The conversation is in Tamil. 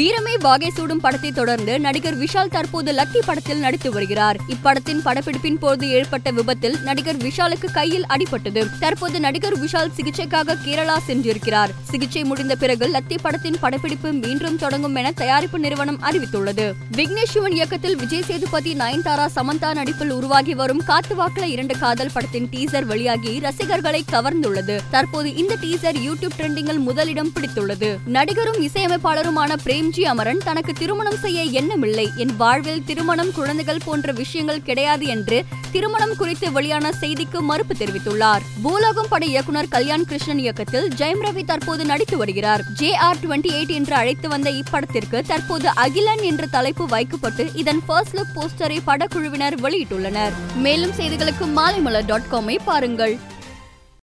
வீரமே வாகை சூடும் படத்தை தொடர்ந்து நடிகர் விஷால் தற்போது லக்கி படத்தில் நடித்து வருகிறார். இப்படத்தின் படப்பிடிப்பின் போது ஏற்பட்ட விபத்தில் நடிகர் விஷாலுக்கு கையில் அடிபட்டது. தற்போது நடிகர் விஷால் சிகிச்சைக்காக கேரளா சென்றிருக்கிறார். சிகிச்சை முடிந்த பிறகு லத்தி படத்தின் படப்பிடிப்பு மீண்டும் தொடங்கும் என தயாரிப்பு நிறுவனம் அறிவித்துள்ளது. விக்னேஷ் சிவன் இயக்கத்தில் விஜய் சேதுபதி நயன்தாரா சமந்தா நடிப்பில் உருவாகி வரும் காத்து வாக்கில இரண்டு காதல் படத்தின் டீசர் வெளியாகி ரசிகர்களை கவர்ந்துள்ளது. தற்போது இந்த டீசர் யூடியூப் ட்ரெண்டிங்கில் முதலிடம் பிடித்துள்ளது. நடிகரும் இசையமைப்பாளருமான பிரேம் பிரேம்ஜி அமரன் தனக்கு திருமணம் செய்ய எண்ணமில்லை. என் வாழ்வில் திருமணம் குழந்தைகள் போன்ற விஷயங்கள் கிடையாது என்று திருமணம் குறித்து வெளியான செய்திக்கு மறுப்பு தெரிவித்துள்ளார். பூலோகம் பட இயக்குனர் கல்யாண் கிருஷ்ணன் இயக்கத்தில் ஜெயம் ரவி தற்போது நடித்து வருகிறார். ஜே ஆர் டுவெண்ட்டி எயிட் என்று அழைத்து வந்த இப்படத்திற்கு தற்போது அகிலன் என்ற தலைப்பு வைக்கப்பட்டு இதன் ஃபர்ஸ்ட் லுக் போஸ்டரை படக்குழுவினர் வெளியிட்டுள்ளனர். மேலும் செய்திகளுக்கு மாலைமலர் டாட் காமை பாருங்கள்.